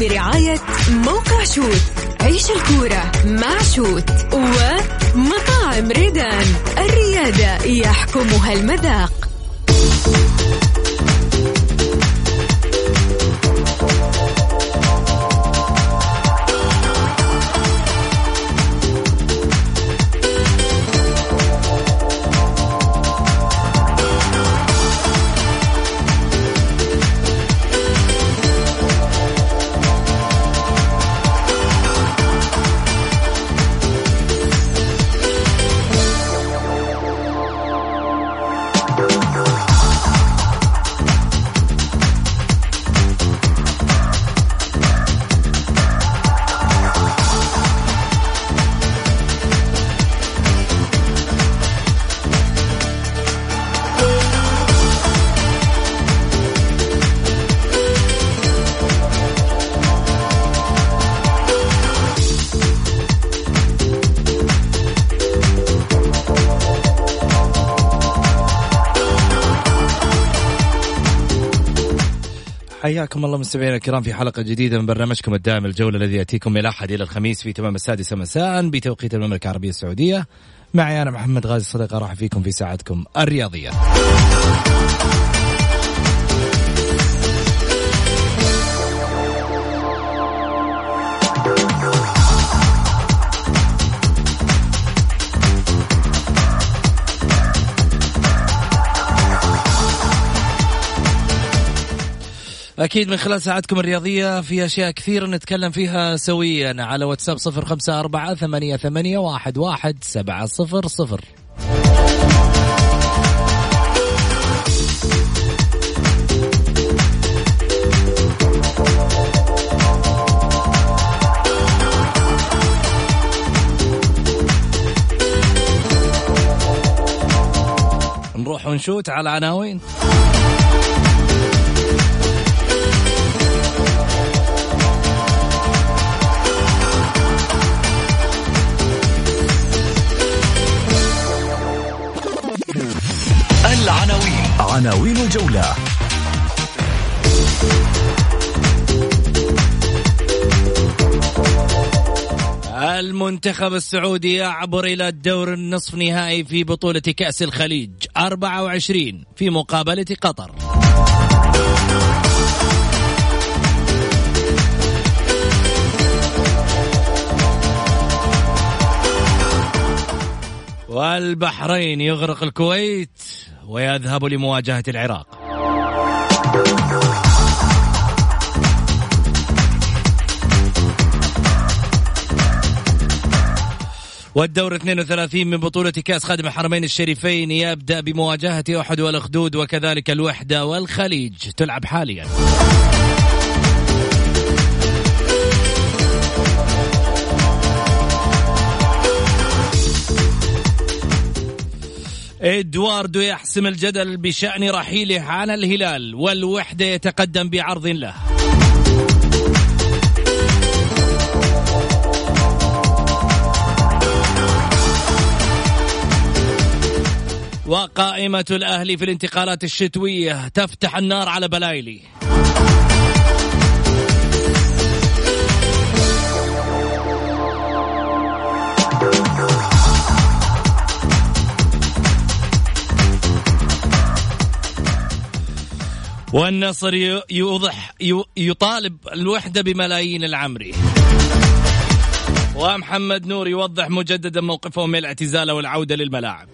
برعاية موقع شوت عيش الكورة مع شوت ومطاعم ريدان. الريادة يحكمها المذاق. حياكم الله مستمعينا الكرام في حلقة جديدة من برنامجكم الدائم الجولة الذي يأتيكم من الأحد إلى الخميس في تمام السادسة مساء بتوقيت المملكة العربية السعودية. معي أنا محمد غازي صديق راح فيكم في ساعتكم الرياضية. أكيد من خلال ساعتكم الرياضية في أشياء كثيرة نتكلم فيها سويا على واتساب صفر خمسة أربعة ثمانية, ثمانية واحد, واحد سبعة صفر صفر. نروح ونشوت على عناوين. عناوين الجولة. المنتخب السعودي يعبر إلى الدور النصف نهائي في بطولة كأس الخليج 24 في مقابلة قطر. والبحرين يغرق الكويت ويذهب لمواجهة العراق. والدور 32 من بطولة كأس خادم الحرمين الشريفين يبدأ بمواجهة أحد والأخدود وكذلك الوحدة والخليج تلعب حاليا. إدواردو يحسم الجدل بشأن رحيله عن الهلال والوحدة يتقدم بعرض له. وقائمة الأهلي في الانتقالات الشتوية تفتح النار على بلايلي. والنصر يوضح يطالب الوحدة بملايين العمري. ومحمد نور يوضح مجددا موقفه من الاعتزال والعودة للملاعب.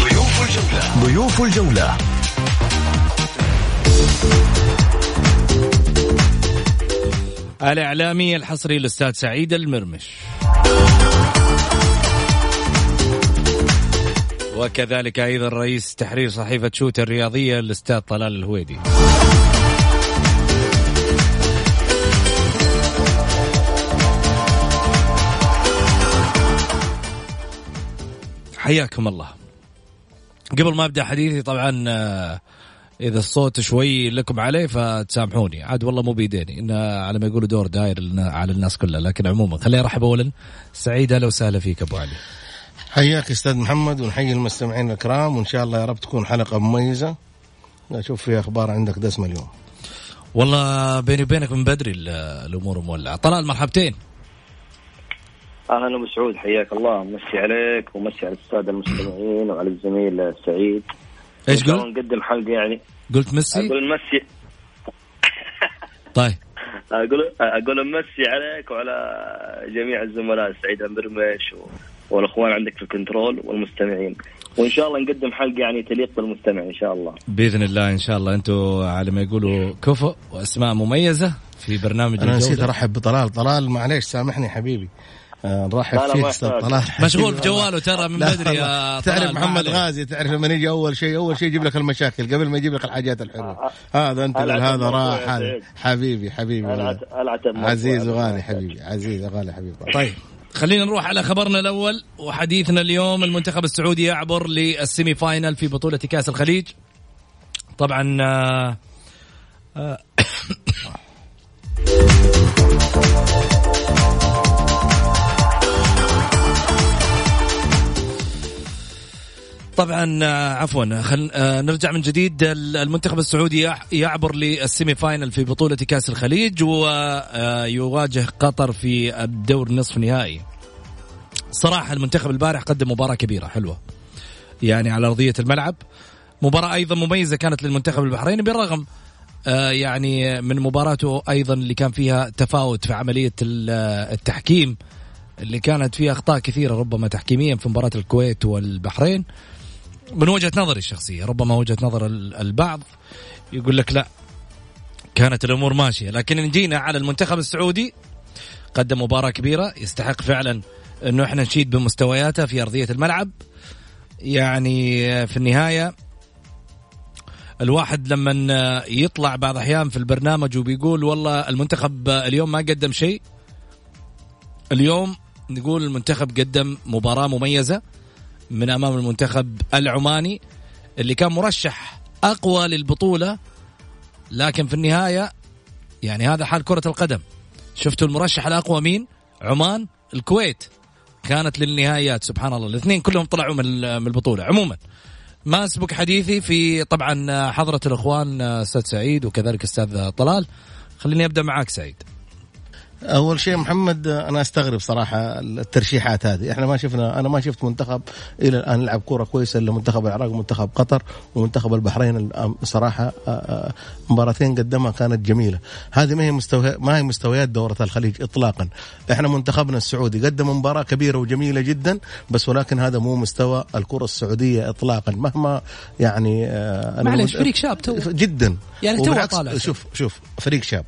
ضيوف الجولة. ضيوف الجولة. الإعلامي الحصري الأستاذ سعيد المرمش. وكذلك أيضا رئيس تحرير صحيفة شوت الرياضية الأستاذ طلال الهويدي. حياكم الله. قبل ما أبدأ حديثي طبعا آه، إذا الصوت شوي لكم عليه فتسامحوني. عاد والله مو بيديني إن على ما يقولوا دور داير على الناس كلها. لكن عموما خليني أرحب اولا. سعيد أهلا وسهلا فيك أبو علي. حياك أستاذ محمد ونحيي المستمعين الكرام. وإن شاء الله يا رب تكون حلقة مميزة. أشوف فيها أخبار عندك دسمة اليوم. والله بيني وبينك من بدري الأمور مولعة. طلال مرحبتين. أهلا ابو سعود حياك الله. مسي عليك ومسي على الساده المستمعين وعلى الزميل سعيد إيش قلت؟ نقدم حلقه يعني. قلت مسي؟ أقول مسي طيب. أقول أقول مسي عليك وعلى جميع الزملاء سعيد المرمش والأخوان عندك في الكنترول والمستمعين. وإن شاء الله نقدم حلقه يعني تليق بالمستمع إن شاء الله. بإذن الله إن شاء الله. أنتم على ما يقولوا كفؤ وأسماء مميزة في برنامج أنا نسيت أرحب بطلال. طلال معليش سامحني حبيبي. نرحب فيك أستاذ طلال. مشغول في جواله ترى من بدري يا تعرف محمد غازي تعرف لما يجي أول شيء أول شيء يجيب لك المشاكل قبل ما يجيب لك الحاجات الحلوه آه، آه. هذا أنت هذا. راح حبيبي حبيبي. عزيز وغالي حبيبي. عزيز وغالي حبيبي. طيب خلينا نروح على خبرنا الأول. وحديثنا اليوم المنتخب السعودي يعبر للسيمي فاينل في بطولة كأس الخليج. طبعا آه آه. طبعا آه، عفوا خل آه، نرجع من جديد المنتخب السعودي يعبر للسيمي فاينل في بطولة كأس الخليج ويواجه قطر في الدور نصف نهائي. صراحة المنتخب البارح قدم مباراة كبيرة حلوة. يعني على أرضية الملعب. مباراة أيضا مميزة كانت للمنتخب البحريني بالرغم آه، يعني من مباراته أيضا اللي كان فيها تفاوت في عملية التحكيم اللي كانت فيها أخطاء كثيرة ربما تحكيميا في مباراة الكويت والبحرين. من وجهة نظري الشخصية ربما وجهة نظر البعض يقول لك لا كانت الأمور ماشية. لكن إن جينا على المنتخب السعودي قدم مباراة كبيرة يستحق فعلا إنه إحنا نشيد بمستوياته في أرضية الملعب. يعني في النهاية الواحد لما يطلع بعض الاحيان في البرنامج وبيقول والله المنتخب اليوم ما قدم شيء اليوم نقول المنتخب قدم مباراة مميزة. من أمام المنتخب العماني اللي كان مرشح أقوى للبطولة لكن في النهاية يعني هذا حال كرة القدم. شفتوا المرشح الأقوى مين؟ عمان الكويت. كانت للنهايات سبحان الله. الاثنين كلهم طلعوا من البطولة. عموما ما أسبق حديثي في طبعا حضرة الإخوان أستاذ سعيد وكذلك أستاذ طلال. خليني أبدأ معاك سعيد. أول شيء محمد أنا أستغرب صراحة الترشيحات هذه. إحنا ما شفنا أنا ما شفت منتخب إلى الآن يلعب كورة كويسة إلا منتخب العراق ومنتخب قطر ومنتخب البحرين. صراحة مباراتين قدمها كانت جميلة. هذه ما هي مستوى ما هي مستويات دورة الخليج اطلاقا. إحنا منتخبنا السعودي قدم مباراة كبيرة وجميلة جدا بس ولكن هذا مو مستوى الكرة السعودية اطلاقا. مهما يعني معلش فريق شاب تو. جدا. يعني تو طالع. شوف شوف فريق شاب.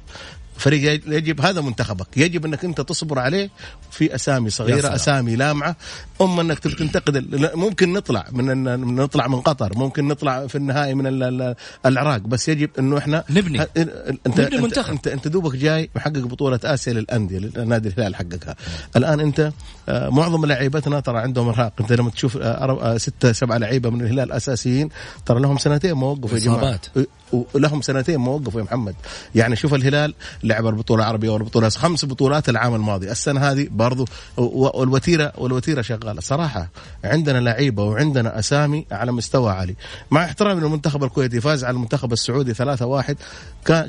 فريق يجب هذا منتخبك. يجب أنك أنت تصبر عليه في أسامي صغيرة أسامي لامعه اما أنك تنتقد ممكن نطلع من نطلع من قطر ممكن نطلع في النهائي من العراق بس يجب إنه إحنا نبني. انت نبني المنتخب. انت أنت دوبك جاي محقق بطولة آسيا للأندية لنادي الهلال حققها. الآن أنت آه، معظم لعيبتنا ترى عندهم إرهاق. أنت لما تشوف آه، آه، ستة سبعة لعيبة من الهلال أساسيين ترى لهم سنتين موقف يا جماعة. ولهم سنتين موقف يا محمد. يعني شوف الهلال لعب البطوله العربيه والبطوله خمس بطولات العام الماضي. السنة هذه برضو والوتيره والوتيرة شغالة. صراحة عندنا لعيبة وعندنا أسامي على مستوى عالي. مع احترامي للمنتخب الكويتي فاز على المنتخب السعودي 3-1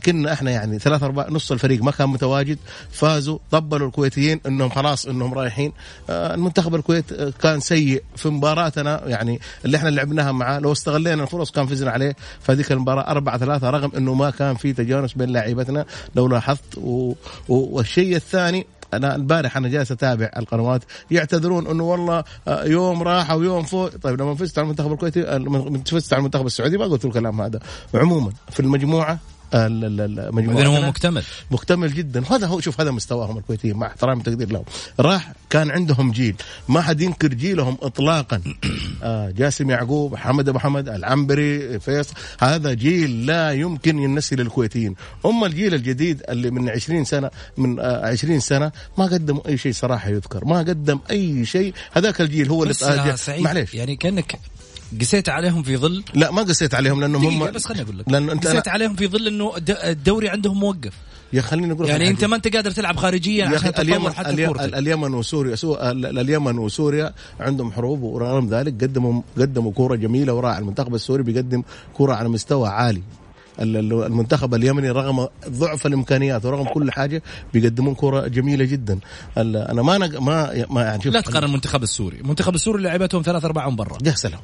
كنا إحنا يعني ثلاثة أرباع نص الفريق ما كان متواجد. فازوا طبلوا الكويتيين إنهم خلاص إنهم رايحين. آه، المنتخب الكويت آه، كان سيء في مباراتنا يعني اللي إحنا لعبناها معاه. لو استغلينا الفرص كان فزنا عليه. فهذيك المباراة 4 3 رغم إنه ما كان في تجانس بين لاعبتنا لو لاحظت. و... و... والشيء الثاني أنا البارح أنا جالس أتابع القنوات يعتذرون إنه والله آه، يوم راح ويوم فوق طيب لما فزت على المنتخب الكويتي فزت على المنتخب السعودي ما قلت الكلام هذا. عموما في المجموعة ال- ال- ال- بعدين مجموعتنا هو مكتمل. مكتمل جدا. وهذا هو شوف هذا مستواهم الكويتيين مع احترامي وتقدير لهم راح كان عندهم جيل. ما حد ينكر جيلهم اطلاقا. آه جاسم يعقوب حمد أبو حمد العنبري فيصل. هذا جيل لا يمكن ينسي للكويتيين. أما الجيل الجديد اللي من 20 سنه من آه 20 سنة ما قدموا أي شيء صراحة يذكر. ما قدم أي شيء. هذاك الجيل هو اللي معليش. يعني كأنك قسيت عليهم في ظل لا ما قسيت عليهم لأنهم هم بس خليني أقول لك. لأنه أنت قسيت أنا عليهم في ظل إنه الد- الدوري عندهم موقف. يا خليني أقول يعني أنت. ما أنت قادر تلعب خارجيا يا عشان اليمن حتى اليمن, اليمن وسوريا سو ال- ال- اليمن وسوريا عندهم حروب ورغم ذلك قدموا قدموا كورة جميلة وراء المنتخب السوري بيقدم كورة على مستوى عالي. ال- ال- المنتخب اليمني رغم ضعف الإمكانيات ورغم كل حاجة بيقدمون كورة جميلة جدا. أنا ما نق... ما ما يعني لا تقارن المنتخب السوري. المنتخب السوري لعبتهم ثلاث ارباع برا. يا سلام.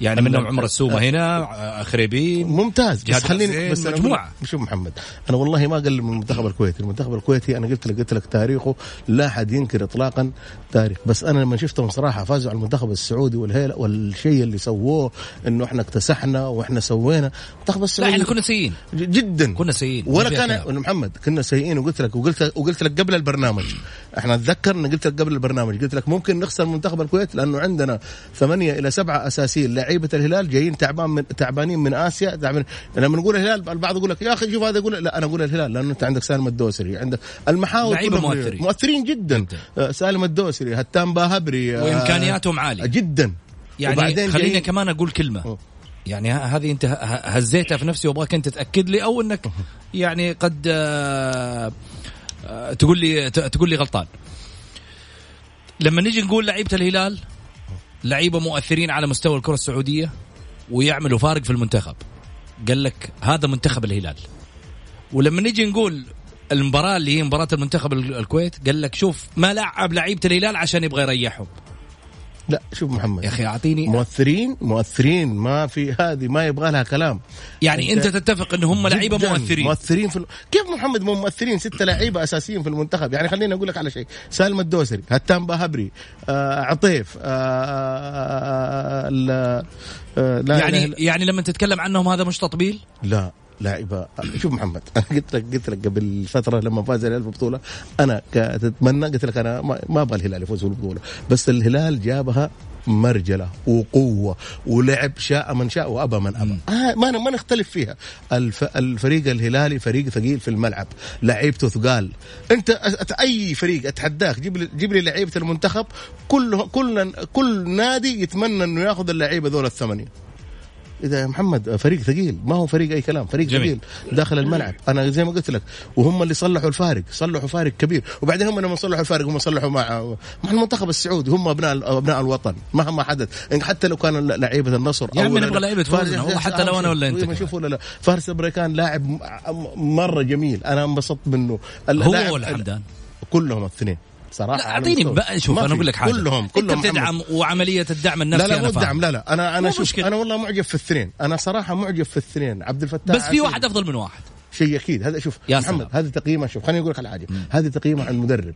يعني منهم عمر السومة هنا آه، خريبين ممتاز جهاد بس خليني حسين، بس. أقول- شوف محمد أنا والله ما اقلل من المنتخب الكويتي المنتخب الكويتي أنا قلت لك قلت لك تاريخه لا حد ينكر اطلاقا تاريخ بس أنا لما شفتهم صراحة فازوا على المنتخب السعودي والهيلة والشيء اللي سووه إنه إحنا اكتسحنا وإحنا سوينا المنتخب لا السعودي إحنا كنا سيئين. جدا. كنا سيئين. ولا كان. محمد كنا سيئين وقلت لك وقلت وقلت لك قبل البرنامج. إحنا اتذكر ان قلت لك قبل البرنامج قلت لك ممكن نخسر منتخب الكويت لأنه عندنا ثمانية إلى سبعة أساسيين لعيبة الهلال جايين تعبان من تعبانين من آسيا تعبان. لما نقول الهلال البعض يقول لك يا أخي شوف هذا يقول لا أنا أقول الهلال لأنه أنت عندك سالم الدوسري عندك المحاور لعيبة كلهم مؤثرين. مؤثرين جدا. آه، سالم الدوسري هتان باهبري آه، وإمكانياتهم عالية. جدا. يعني خليني كمان أقول كلمة. يعني ه- هذه أنت هزيتها في نفسي وأبغاك أنت تاكد لي أو أنك يعني قد آه، آه، تقول لي تقول لي غلطان. لما نيجي نقول لعيبة الهلال لعيبة مؤثرين على مستوى الكرة السعودية ويعملوا فارق في المنتخب. قال لك هذا منتخب الهلال. ولما نيجي نقول المباراة اللي هي مباراة المنتخب ال- الكويت قال لك شوف ما لعب لعيبة الهلال عشان يبغى يريحهم. لا شوف محمد. يا أخي اعطيني مؤثرين مؤثرين ما في هذه ما يبغى لها كلام. يعني أنت تتفق إن هم لعيبة مؤثرين. مؤثرين في ال... كيف محمد مو مؤثرين؟ ستة لعيبة أساسيين في المنتخب. يعني خليني أقول لك على شيء. سالم الدوسري هتان باهبري آه عطيف آه آه لا آه لا يعني لا, يعني لما تتكلم عنهم هذا مش تطبيل؟ لا. لاعبة شوف محمد أنا قلت لك قلت لك قبل فترة لما فاز الهلال بالبطوله أنا تتمنى قلت لك أنا ما, أبغى الهلال يفوز بالبطوله بس الهلال جابها مرجلة وقوة ولعب شاء من شاء وأبى من أبى. آه ما ما نختلف فيها. الف الفريق الهلالي فريق ثقيل في الملعب لعيبته ثقال. أنت أي فريق أتحداك جيب لي جيب لي لعيبة المنتخب كل كل كل نادي يتمنى إنه ياخذ اللعيبة ذول الثمانية. إذا يا محمد فريق ثقيل ما هو فريق أي كلام فريق جميل. ثقيل داخل الملعب. أنا زي ما قلت لك وهم اللي صلحوا الفارق صلحوا فارق كبير وبعدين هم لما صلحوا الفارق هم صلحوا مع مع المنتخب السعودي هم أبناء أبناء الوطن مهما حدث. إن حتى لو كان لعيبة النصر يا عمي نبغى لعيبة فارس- فوزنا، هو حتى لو أنا ولا كمان. شوف ولا لا. فارس البريكان لاعب مرة جميل. أنا انبسطت منه. هو ولا حمدان؟ كلهم الاثنين صراحة لا على أعطيني. بقى شوف أنا. أقول لك حاجة كلهم كلهم انت بتدعم وعملية الدعم النفسي لا لا مو. الدعم لا لا أنا أنا شوف. أنا والله معجب في الاثنين أنا صراحة معجب في الاثنين عبد الفتاح بس في. واحد أفضل من واحد شيء أكيد هذا شوف يا محمد. هذه تقييمة شوف خليني أقول لك على حاجة هذه تقييمة عن المدرب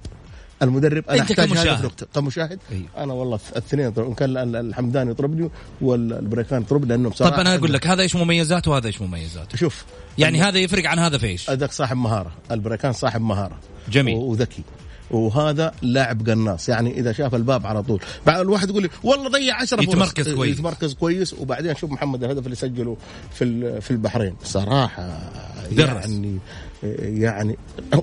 المدرب أنا هذا كمشاهد. كمشاهد أيوه. أنا والله الاثنين. إن كان ال- الحمدان يطربني والبريكان يطربني لأنه بصراحه طب أنا أقول لك هذا إيش مميزاته وهذا إيش مميزاته شوف يعني هذا يفرق عن هذا في إيش هذاك صاحب مهارة البريكان صاحب مهارة جميل. وذكي وهذا لاعب قناص يعني إذا شاف الباب على طول بعد الواحد يقول لي والله ضيع 10 فرص. يتمركز كويس. يتمركز كويس وبعدين شوف محمد الهدف اللي سجله في في البحرين صراحة درس. يعني يعني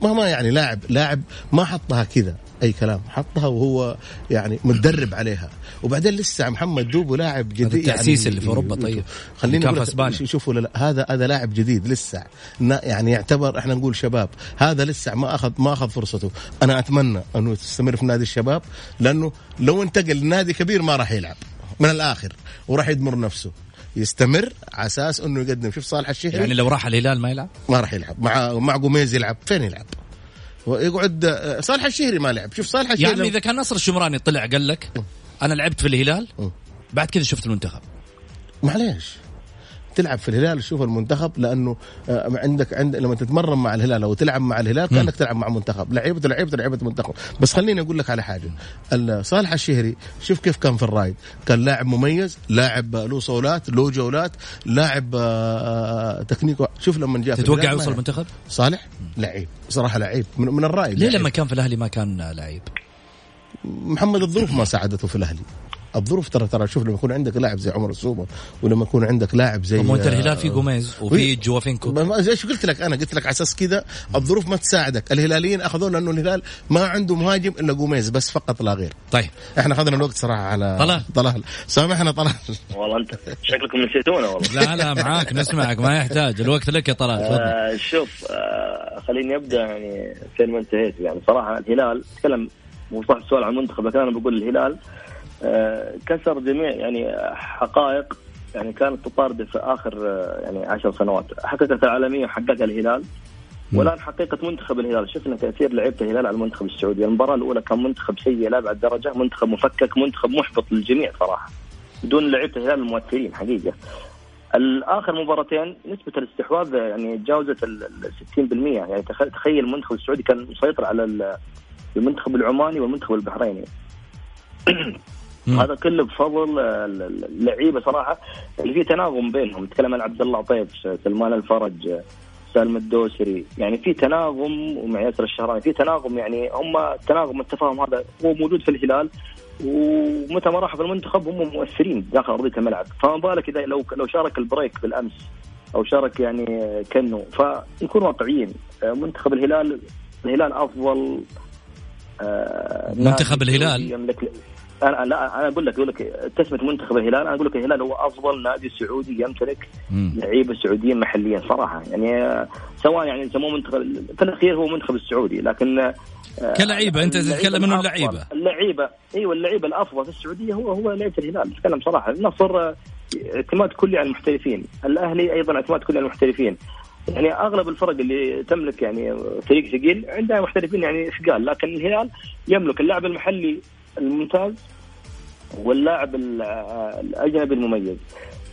ما ما يعني لاعب لاعب ما حطها كذا أي كلام حطها وهو يعني متدرب عليها وبعدين لسه محمد دوبو لاعب جديد التأسيس يعني اللي في أوروبا طيب. لك إسبانيا. شوفوا لا هذا هذا لاعب جديد لسه يعني يعتبر إحنا نقول شباب هذا لسه ما اخذ ما أخذ فرصته. أنا أتمنى أنه تستمر في نادي الشباب لأنه لو انتقل لنادي كبير ما راح يلعب من الآخر وراح يدمر نفسه. يستمر على أساس أنه يقدم. شوف صالح الشهري يعني لو راح الهلال ما يلعب؟ ما راح يلعب. مع مع قميز يلعب. فين يلعب؟ ويقعد آه، صالح الشهري ما لعب. شوف صالح الشهري عمي إذا كان نصر الشمراني طلع قال لك أنا لعبت في الهلال. بعد كذا شفت المنتخب. معليش. تلعب في الهلال شوف المنتخب لأنه آه، عندك عند لما تتمرن مع الهلال أو تلعب مع الهلال كأنك تلعب مع منتخب. لعيبة لعيبة لعيبة منتخب. بس خليني أقول لك على حاجة. صالح الشهري شوف كيف كان في الرايد. كان لاعب مميز لاعب له صولات له جولات لاعب آه، تكنيكه شوف لما جاء تتوقع يوصل المنتخب؟ صالح؟ لعيب. صراحة لعيب. من, من الرايد ليه لما كان في الأهلي ما كان لعيب؟ محمد الظروف ما ساعدته في الأهلي. الظروف ترى ترى شوف لما يكون عندك لاعب زي عمر السوبر ولما يكون عندك لاعب زي انت الهلال في جوميز وفي جوافينكو. إيش قلت لك أنا؟ قلت لك على أساس كذا الظروف ما تساعدك. الهلاليين اخذوا لأنه الهلال ما عنده مهاجم إلا جوميز بس فقط لا غير. طيب. إحنا اخذنا الوقت صراحة على طلال. طلال. سامحنا طلال. والله أنت شكلكم نسيتونا والله. لا لا معاك نسمعك ما يحتاج. الوقت لك يا طلال آه شوف آه خليني أبدأ يعني فين ما انتهيت. يعني صراحة الهلال تكلم مو صح السؤال عن المنتخب لكن أنا بقول الهلال آه، كسر جميع يعني حقائق يعني كانت تطارده في آخر آه، يعني عشر سنوات. حققت العالمية وحققها الهلال. والآن حقيقة منتخب الهلال شفنا تأثير لعيبة الهلال على المنتخب السعودي. المباراة الأولى كان منتخب سيء لا بعد درجة منتخب مفكك منتخب محبط للجميع صراحة. بدون لعيبة الهلال المؤثرين حقيقة. الآخر مباراتين نسبة الاستحواذ يعني تجاوزت ال 60% يعني تخيل المنتخب السعودي كان مسيطر على المنتخب العماني والمنتخب البحريني. هذا كله بفضل اللعيبة صراحة. اللي في تناغم بينهم نتكلم عن عبد الله عطيف سلمان الفرج سالم الدوسري. يعني في تناغم ومع ياسر الشهراني في تناغم يعني هم التناغم التفاهم هذا هو موجود في الهلال ومتى ما راحوا في المنتخب هم مؤثرين داخل أرضية الملعب. فما بالك إذا لو لو شارك البريك بالأمس أو شارك يعني كنو. فنكون واقعيين منتخب الهلال الهلال أفضل آه، منتخب الهلال. يملك أنا لا أنا أقول لك أقول لك تثبت منتخب الهلال أنا أقول لك الهلال هو أفضل نادي سعودي يمتلك لعيبة سعوديين محليا صراحة. يعني سواء يعني يسموه منتخب في الأخير هو منتخب السعودي لكن آه، كلعيبة أنت تتكلم إنه اللعيبة. اللعيبة إيوه اللعيبة الأفضل في السعودية هو هو لعيبة الهلال. نتكلم صراحة. النصر آه، اعتماد كلي على المحترفين. الأهلي أيضا اعتماد كلي على المحترفين. يعني أغلب الفرق اللي تملك يعني فريق ثقيل عندها محترفين يعني ثقال لكن الهلال يملك اللاعب المحلي الممتاز واللاعب الأجنبي المميز.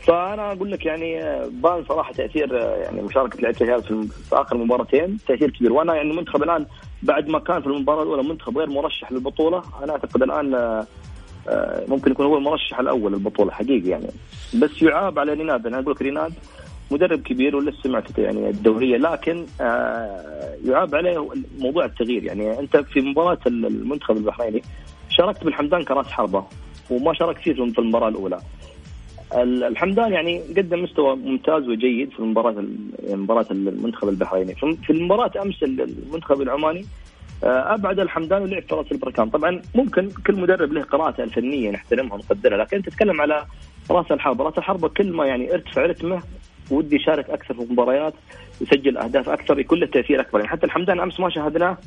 فأنا أقول لك يعني بان صراحة تأثير يعني مشاركة لعيبة الهلال في آخر مباراتين تأثير كبير. وأنا يعني المنتخب الآن بعد ما كان في المباراة الأولى منتخب غير مرشح للبطولة أنا أعتقد الآن آه، ممكن يكون هو المرشح الأول للبطولة حقيقي يعني. بس يعاب على ريناد أنا أقول لك ريناد مدرب كبير ولسه سمعت يعني الدورية لكن آه يعاب عليه موضوع التغيير. يعني أنت في مباراة المنتخب البحريني شاركت بالحمدان كرأس حربة وما شارك فيه في المباراة الأولى. الحمدان يعني قدم مستوى ممتاز وجيد في المباراة مباراة المنتخب البحريني. في المباراة أمس المنتخب العماني آه، أبعد الحمدان ولعب في راس البركان. طبعا ممكن كل مدرب له قراءته الفنية نحترمها ونقدرها لكن تتكلم على رأس الحربة. رأس الحربة كل ما يعني ارتفع رتمه ودي يشارك أكثر في المباريات يسجل أهداف أكثر يكون له تأثير أكبر. يعني حتى الحمدان أمس ما شاهدناه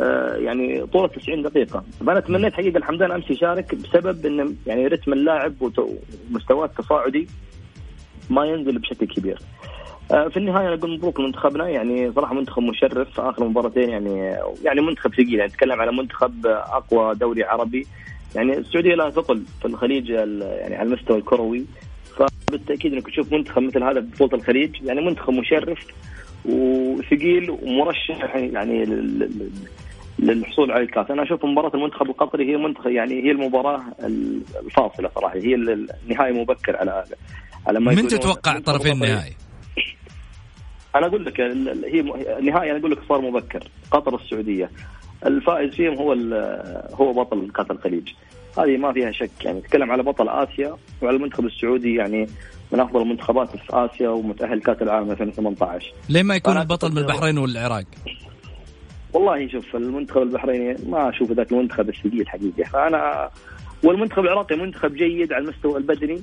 آه، يعني طول 90 دقيقة. فأنا تمنيت حقيقة الحمدان أمس يشارك بسبب أن يعني رتم اللاعب ومستواه التصاعدي ما ينزل بشكل كبير. آه، في النهاية أقول مبروك لمنتخبنا. يعني صراحة منتخب مشرف آخر مباراتين يعني يعني منتخب ثقيل. يعني نتكلم على منتخب أقوى دوري عربي. يعني السعودية لها ثقل في الخليج يعني على المستوى الكروي. فبالتأكيد إنك تشوف منتخب مثل هذا بطولة الخليج يعني منتخب مشرف وثقيل ومرشح يعني للحصول على الكاس. أنا أشوف مباراة المنتخب القطري هي منتخب يعني هي المباراة الفاصلة صراحة هي النهائي مبكر على على ما من تتوقع طرفين النهائي؟ أنا أقول لك هي النهائي أنا أقول لك صار مبكر قطر والسعوديه الفائز فيهم هو هو بطل كأس الخليج. هذه ما فيها شك يعني نتكلم على بطل آسيا وعلى المنتخب السعودي يعني من أفضل المنتخبات في آسيا ومتأهل كأس العالم 2018 ليه ما يكون البطل من البحرين والعراق؟ والله شوف المنتخب البحريني ما أشوف ذاك المنتخب الثقيل حقيقه فانا والمنتخب العراقي منتخب جيد على المستوى البدني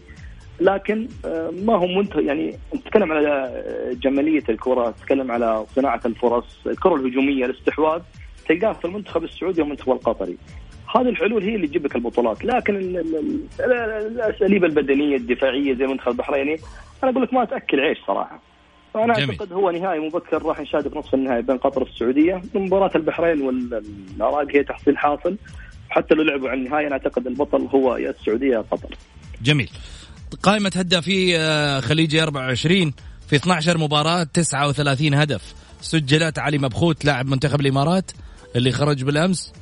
لكن آه، ما هو منتخب يعني نتكلم على آه، جمالية الكرة، نتكلم على صناعة الفرص، الكرة الهجومية، الاستحواذ تلقاه في المنتخب السعودي والمنتخب القطري. هذه الحلول هي اللي تجيب لك البطولات، لكن الأساليب البدنية الدفاعية زي المنتخب البحريني أنا أقول لك ما تأكل عيش صراحة. فأنا جميل. أعتقد هو نهائي مبكر راح نشاهده في نصف النهائي بين قطر والسعودية. مباراة البحرين والعراق هي تحصيل حاصل. حتى لو لعبوا على النهائي أنا أعتقد البطل هو يا السعودية يا قطر. جميل. قائمة هدافي آه، خليجي 24 في 12 مباراة 39 هدف. سجلت علي مبخوت لاعب منتخب الإمارات اللي خرج بالأمس.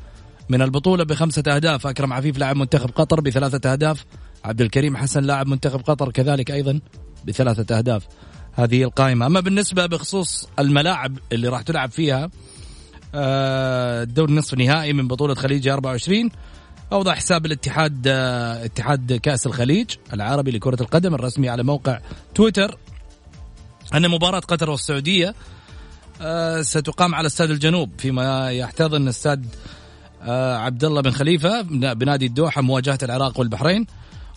من البطولة بخمسة أهداف. أكرم عفيف لاعب منتخب قطر بثلاثة أهداف. عبد الكريم حسن لاعب منتخب قطر كذلك أيضا بثلاثة أهداف. هذه القائمة. أما بالنسبة بخصوص الملاعب اللي راح تلعب فيها آه، الدور نصف نهائي من بطولة خليج 24 أوضح حساب الاتحاد آه، اتحاد كأس الخليج العربي لكرة القدم الرسمي على موقع تويتر أن مباراة قطر والسعودية آه، ستقام على استاد الجنوب. فيما يحتضن استاد عبد الله بن خليفة بنادي الدوحة مواجهة العراق والبحرين.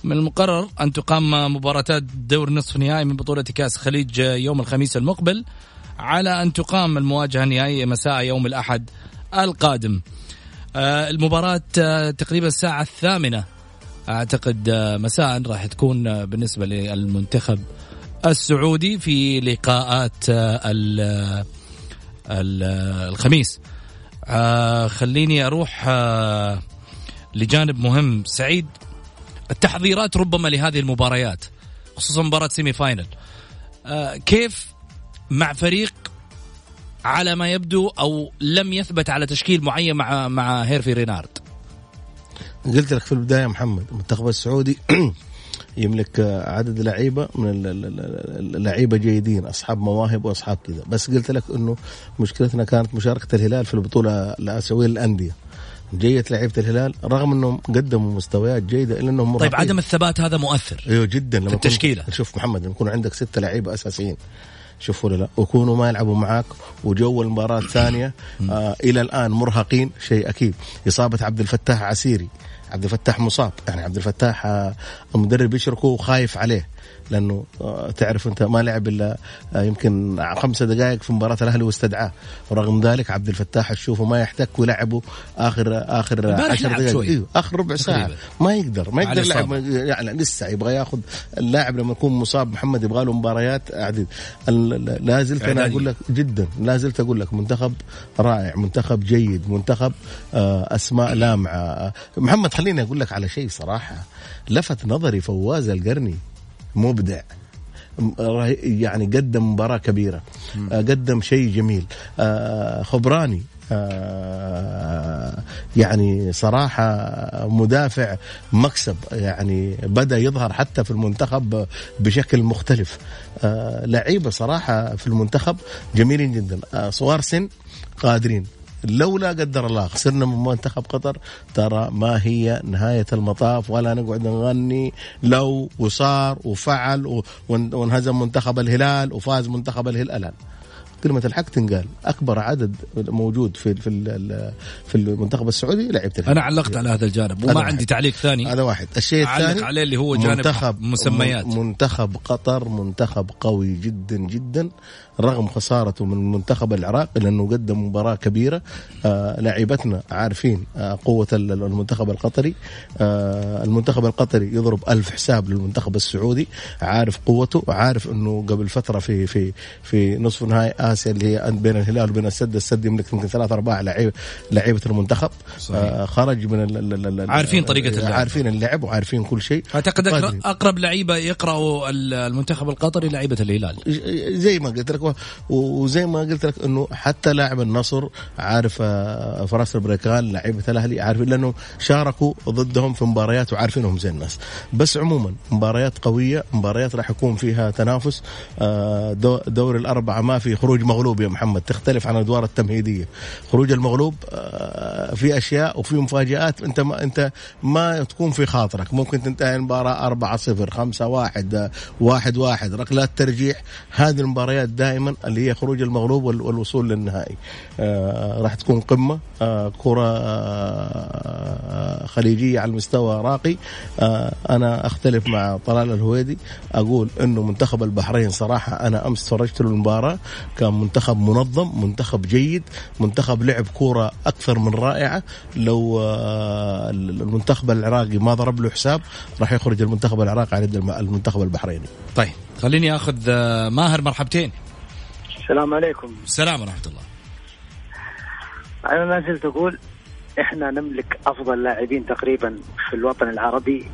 من المقرر أن تقام مباراتات دور نصف نهائي من بطولة كأس خليج يوم الخميس المقبل على أن تقام المواجهة النهائية مساء يوم الأحد القادم. آه، المباراة آه، تقريبا الساعة الثامنة أعتقد آه، مساء راح تكون بالنسبة للمنتخب السعودي في لقاءات الخميس. خليني أروح لجانب مهم. سعيد التحضيرات ربما لهذه المباريات خصوصا مباراة semi-final كيف مع فريق على ما يبدو أو لم يثبت على تشكيل معين مع مع هيرفي رينارد؟ قلت لك في البداية محمد المنتخب السعودي يملك عدد لعيبة من اللعيبه جيدين أصحاب مواهب وأصحاب كذا. بس قلت لك إنه مشكلتنا كانت مشاركة الهلال في البطولة الاسيويه للانديه جيد لعيبة الهلال رغم إنهم قدموا مستويات جيدة إلا إنهم طيب عدم الثبات هذا مؤثر. أيوه جدا. لما في التشكيلة. شوف محمد لما يكون عندك ستة لعيبة أساسيين شوفوا ولا لا ويكونوا ما يلعبوا معاك وجو المباراة الثانية آه إلى الآن مرهقين شيء أكيد. إصابة عبد الفتاح عسيري عبد الفتاح مصاب. يعني عبد الفتاح آه المدرب يشركه وخايف عليه. لأنه آه، تعرف أنت ما لعب إلا آه، يمكن خمسة دقائق في مباراة الأهلي واستدعاه. ورغم ذلك عبد الفتاح تشوفه ما يحتك ويلعبه آخر آخر 10 دقائق. أيوه آخر ربع ساعة. ما يقدر ما يقدر يلعب. يعني لسه يبغى ياخذ اللاعب لما يكون مصاب. محمد يبغى له مباريات. عديد لا زلت أنا أقول لك جدا. لا زلت أقول لك منتخب رائع منتخب جيد منتخب آه، أسماء لامعة. محمد خليني أقول لك على شيء صراحة. لفت نظري فواز القرني. مبدع. يعني قدم مباراة كبيرة. آه، قدم شيء جميل. آه، خبراني. آه، يعني صراحة مدافع مكسب. يعني بدأ يظهر حتى في المنتخب بشكل مختلف. لعيبة صراحة في المنتخب جميلين جدا. صغار سن قادرين. لولا قدر الله خسرنا من منتخب قطر ترى ما هي نهاية المطاف ولا نقعد نغني. لو وصار وفعل وانهزم منتخب الهلال وفاز منتخب الهلال. كلمة الحق تنقال. أكبر عدد موجود في في في المنتخب السعودي لعيبة الهلال. أنا علقت على هذا الجانب وما عندي تعليق ثاني. هذا واحد. الشيء الثاني عليه اللي هو جانب منتخب مسميات. منتخب قطر منتخب قوي جدا جدا. رغم خسارته من منتخب العراق لأنه قدم مباراة كبيرة. آه لاعبتنا عارفين آه قوة المنتخب القطري. آه المنتخب القطري يضرب ألف حساب للمنتخب السعودي. عارف قوته عارف إنه قبل فترة في في في نصف نهائي آسيا اللي هي بين الهلال وبين السد السد يملك يمكن ثلاث ارباع لعيبه لعيبة المنتخب. صحيح. خرج من ال ال عارفين طريقة اللعب. عارفين اللعب وعارفين كل شيء. أعتقد أقرب لعيبة يقرأوا المنتخب القطري لعيبة الهلال. زي ما قلت لك وزي ما قلت لك إنه حتى لاعب النصر عارف آه، فراس البريكان لعيبة الأهلي عارفين لأنه شاركوا ضدهم في مباريات وعارفينهم زي الناس بس عموما مباريات قوية مباريات راح يكون فيها تنافس. آه، دور الأربعة ما في خروج مغلوب يا محمد تختلف عن الادوار التمهيدية. خروج المغلوب آه، في أشياء وفي مفاجآت أنت ما أنت ما تكون في خاطرك. ممكن تنتهي المباراة 4 0 5 1 1 1 ركلات ترجيح هذه المباريات دائما اللي هي خروج المغلوب والوصول للنهائي. آه راح تكون قمة آه كرة آه خليجية على المستوى راقي أنا أختلف مع طلال الهويدي أقول أنه منتخب البحرين صراحة أنا أمس تفرجت له المباراة. كان منتخب منظم منتخب جيد منتخب لعب كورة أكثر من رائعة. لو المنتخب العراقي ما ضرب له حساب راح يخرج المنتخب العراقي على المنتخب البحريني. طيب خليني أخذ ماهر مرحبتين. السلام عليكم السلام ورحمة الله أنا ما زلت أقول إحنا نملك أفضل لاعبين تقريبا في الوطن العربي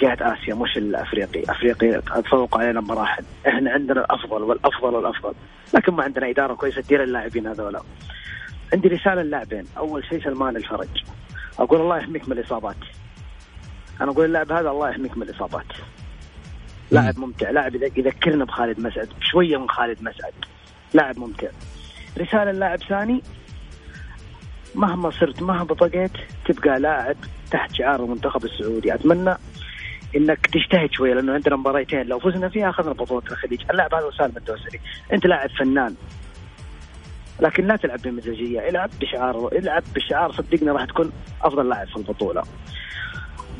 جهة آسيا مش الأفريقي، أفريقي تفوق علينا بمراحل، إحنا عندنا الأفضل والأفضل والأفضل، لكن ما عندنا إدارة كويسة تدير اللاعبين هذولا. عندي رسالة للاعبين، أول شيء سلمان الفرج. أقول الله يحميك من الإصابات. أنا أقول اللاعب هذا الله يحميك من الإصابات. لاعب ممتع، لاعب يذكرنا بخالد مسعد، شوية من خالد مسعد. لاعب ممتع. رسالة لاعب ثاني مهما صرت مهما بقيت تبقى لاعب تحت شعار المنتخب السعودي. أتمنى إنك تجتهد شوية لأنه عندنا مباريتين لو فزنا فيها أخذنا بطولة الخليج، اللاعب هذا سالم الدوسري، أنت لاعب فنان لكن لا تلعب بمزاجية، العب بشعار العب بشعار صدقني راح تكون أفضل لاعب في البطولة.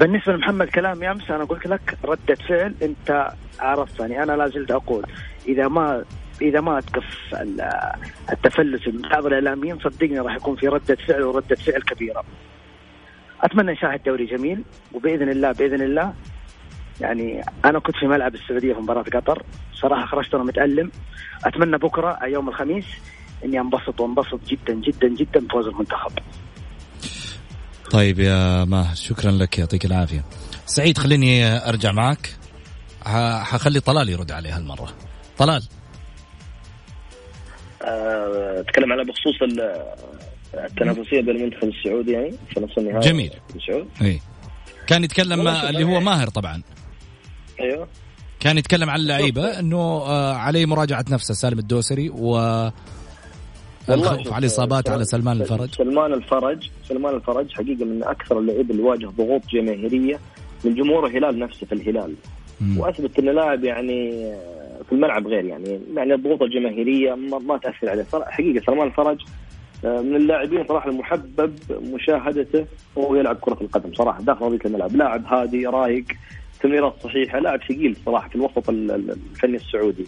بالنسبة لمحمد كلام أمس أنا قلت لك ردة فعل أنت عرفتني. أنا لا زلت أقول إذا ما إذا ما تقف التفلس من بعض الاعلاميين صدقني راح يكون في ردة فعل ورده فعل كبيرة. أتمنى نشاهد دوري جميل وبإذن الله بإذن الله يعني أنا كنت في ملعب السعودية في مباراة قطر صراحة خرجت وأنا متألم. أتمنى بكرة يوم الخميس إني أنبسط وأنبسط جدا جدا جدا بفوز المنتخب. طيب يا ماه شكرا لك يعطيك العافية. سعيد خليني أرجع معك. حخلي طلال يرد علي هالمرة. طلال. أتكلم على بخصوص التنافسية بين المنتخب السعودي يعني في نصف النهائي. جميل. إي. كان يتكلم اللي هو ماهر طبعا. أيوه. كان يتكلم عن اللعيبة إنه آه عليه مراجعة نفسه سالم الدوسري و الخوف على الإصابات على سلمان الفرج. سلمان الفرج سلمان الفرج حقيقة من أكثر اللعيبة اللي واجه ضغوط جماهيرية من جمهور الهلال نفسه في الهلال. مم. وأثبت انه لاعب يعني الملعب غير يعني يعني الضغوط الجماهيرية ما, ما تأثر عليه. حقيقة سلمان الفرج من اللاعبين صراحة المحبب مشاهدته وهو يلعب كرة القدم صراحة داخل ارضيه الملعب. لاعب هادي رايق تمريرات صحيحة لاعب ثقيل صراحة في الوسط الفني السعودي.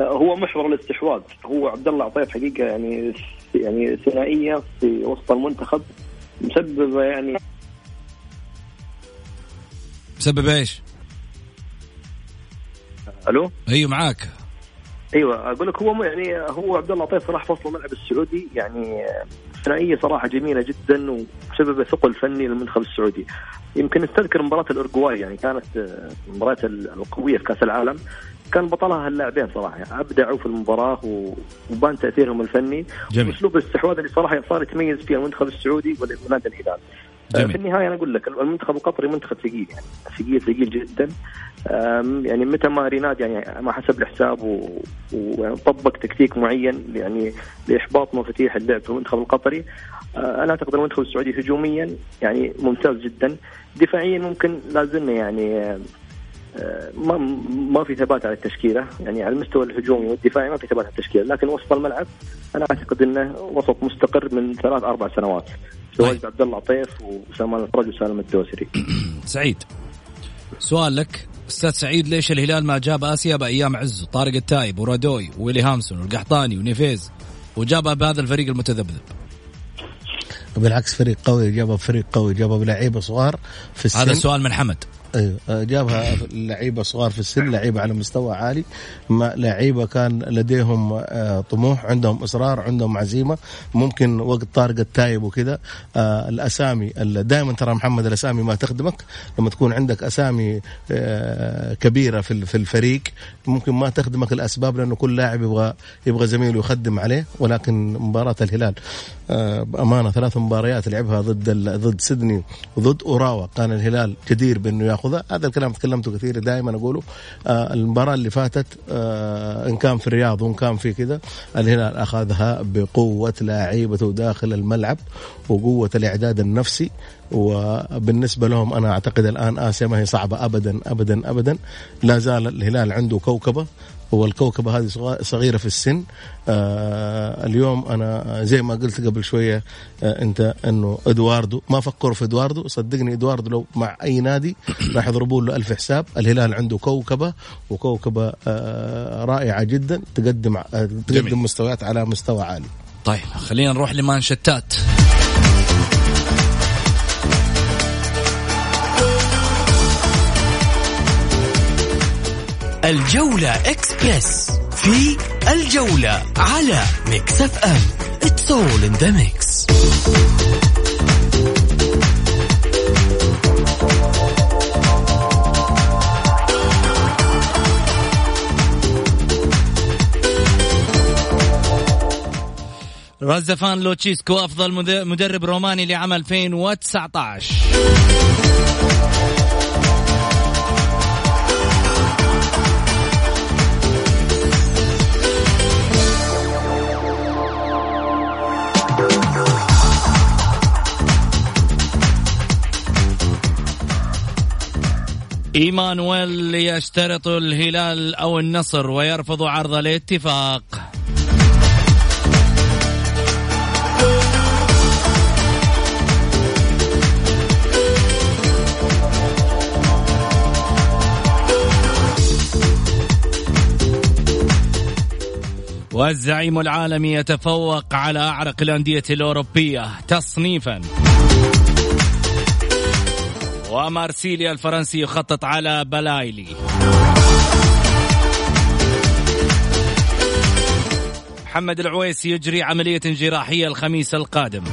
هو محور الاستحواذ. هو عبد الله عطيف حقيقة يعني يعني ثنائية في وسط المنتخب مسببة يعني مسبب إيش؟ ألو؟ أيوه معاك. أيوه أقول لك هو يعني هو عبد الله عطيف صراحة فصل الملعب السعودي يعني ثنائية صراحة جميلة جدا وسبب ثقل فني للمنتخب السعودي. يمكن نستذكر مباراة الأورجواي يعني كانت المباراه القوية في كأس العالم. كان بطلها اللاعبين صراحة أبدعوا في المباراة وبان تأثيرهم الفني. وأسلوب الاستحواذ اللي صراحة صار يتميز فيه المنتخب السعودي ونادي الهلال. جميل. في النهاية أنا أقول لك المنتخب القطري منتخب ثقيل يعني ثقيل ثقيل جدا. يعني متى ما ريناد يعني ما حسب الحساب وطبق تكتيك معين يعني لإحباط مفاتيح اللعب في المنتخب القطري. أنا أعتقد المنتخب السعودي هجوميا يعني ممتاز جدا. دفاعيا ممكن لا زلنا يعني ما ما في ثبات على التشكيلة. يعني على المستوى الهجومي والدفاعي ما في ثبات على التشكيلة. لكن وسط الملعب أنا أعتقد إنه وسط مستقر من ثلاث أربع سنوات. تواجد عبد الله عطيف وسلمان الفرج وسالم الدوسري. سعيد. سؤال لك. أستاذ سعيد ليش الهلال ما جاب آسيا بأيام عزه طارق التايب ورادوي ويلي هامسون والقحطاني ونيفيز. وجابها بهذا الفريق المتذبذب. بالعكس فريق قوي جابها فريق قوي جابها بلعيبه صغار في السن. هذا السؤال من حمد. أيوه. جابها لعيبة صغار في السن لعيبة على مستوى عالي. لعيبة كان لديهم طموح عندهم إصرار عندهم عزيمة. ممكن وقت طارق التايب وكذا الأسامي دائما ترى محمد الأسامي ما تخدمك. لما تكون عندك أسامي كبيرة في الفريق ممكن ما تخدمك الأسباب لأنه كل لاعب يبغى يبغى زميله يخدم عليه. ولكن مباراة الهلال بأمانة ثلاث مباريات لعبها ضد ضد سيدني وضد أوراوا. كان الهلال جدير بأنه ياخذها هذا الكلام تكلمته كثير دائما أقوله. آه المباراة اللي فاتت آه إن كان في الرياض وإن كان في كذا الهلال أخذها بقوة لاعيبته داخل الملعب وقوة الإعداد النفسي. وبالنسبة لهم أنا أعتقد الآن آسيا ما هي صعبة ابدا ابدا ابدا. لا زال الهلال عنده كوكبة. والكوكبة هذه صغيرة في السن. آه اليوم أنا زي ما قلت قبل شوية آه أنت أنه إدواردو ما فكروا في إدواردو. صدقني إدواردو لو مع أي نادي راح يضربوا له ألف حساب. الهلال عنده كوكبة وكوكبة آه رائعة جدا تقدم تقدم. مستويات على مستوى عالي. طيب خلينا نروح لمانشتات. الجولة اكسبرس في الجولة على Mix FM it's all in the mix رزفان لوتشيسكو أفضل مدرب روماني لعام 2019 إيمانويل يشترط الهلال أو النصر ويرفض عرض الاتفاق. والزعيم العالمي يتفوق على أعرق الأندية الأوروبية تصنيفا. ومارسيليا الفرنسي يخطط على بلايلي. محمد العويسي يجري عملية جراحية الخميس القادم.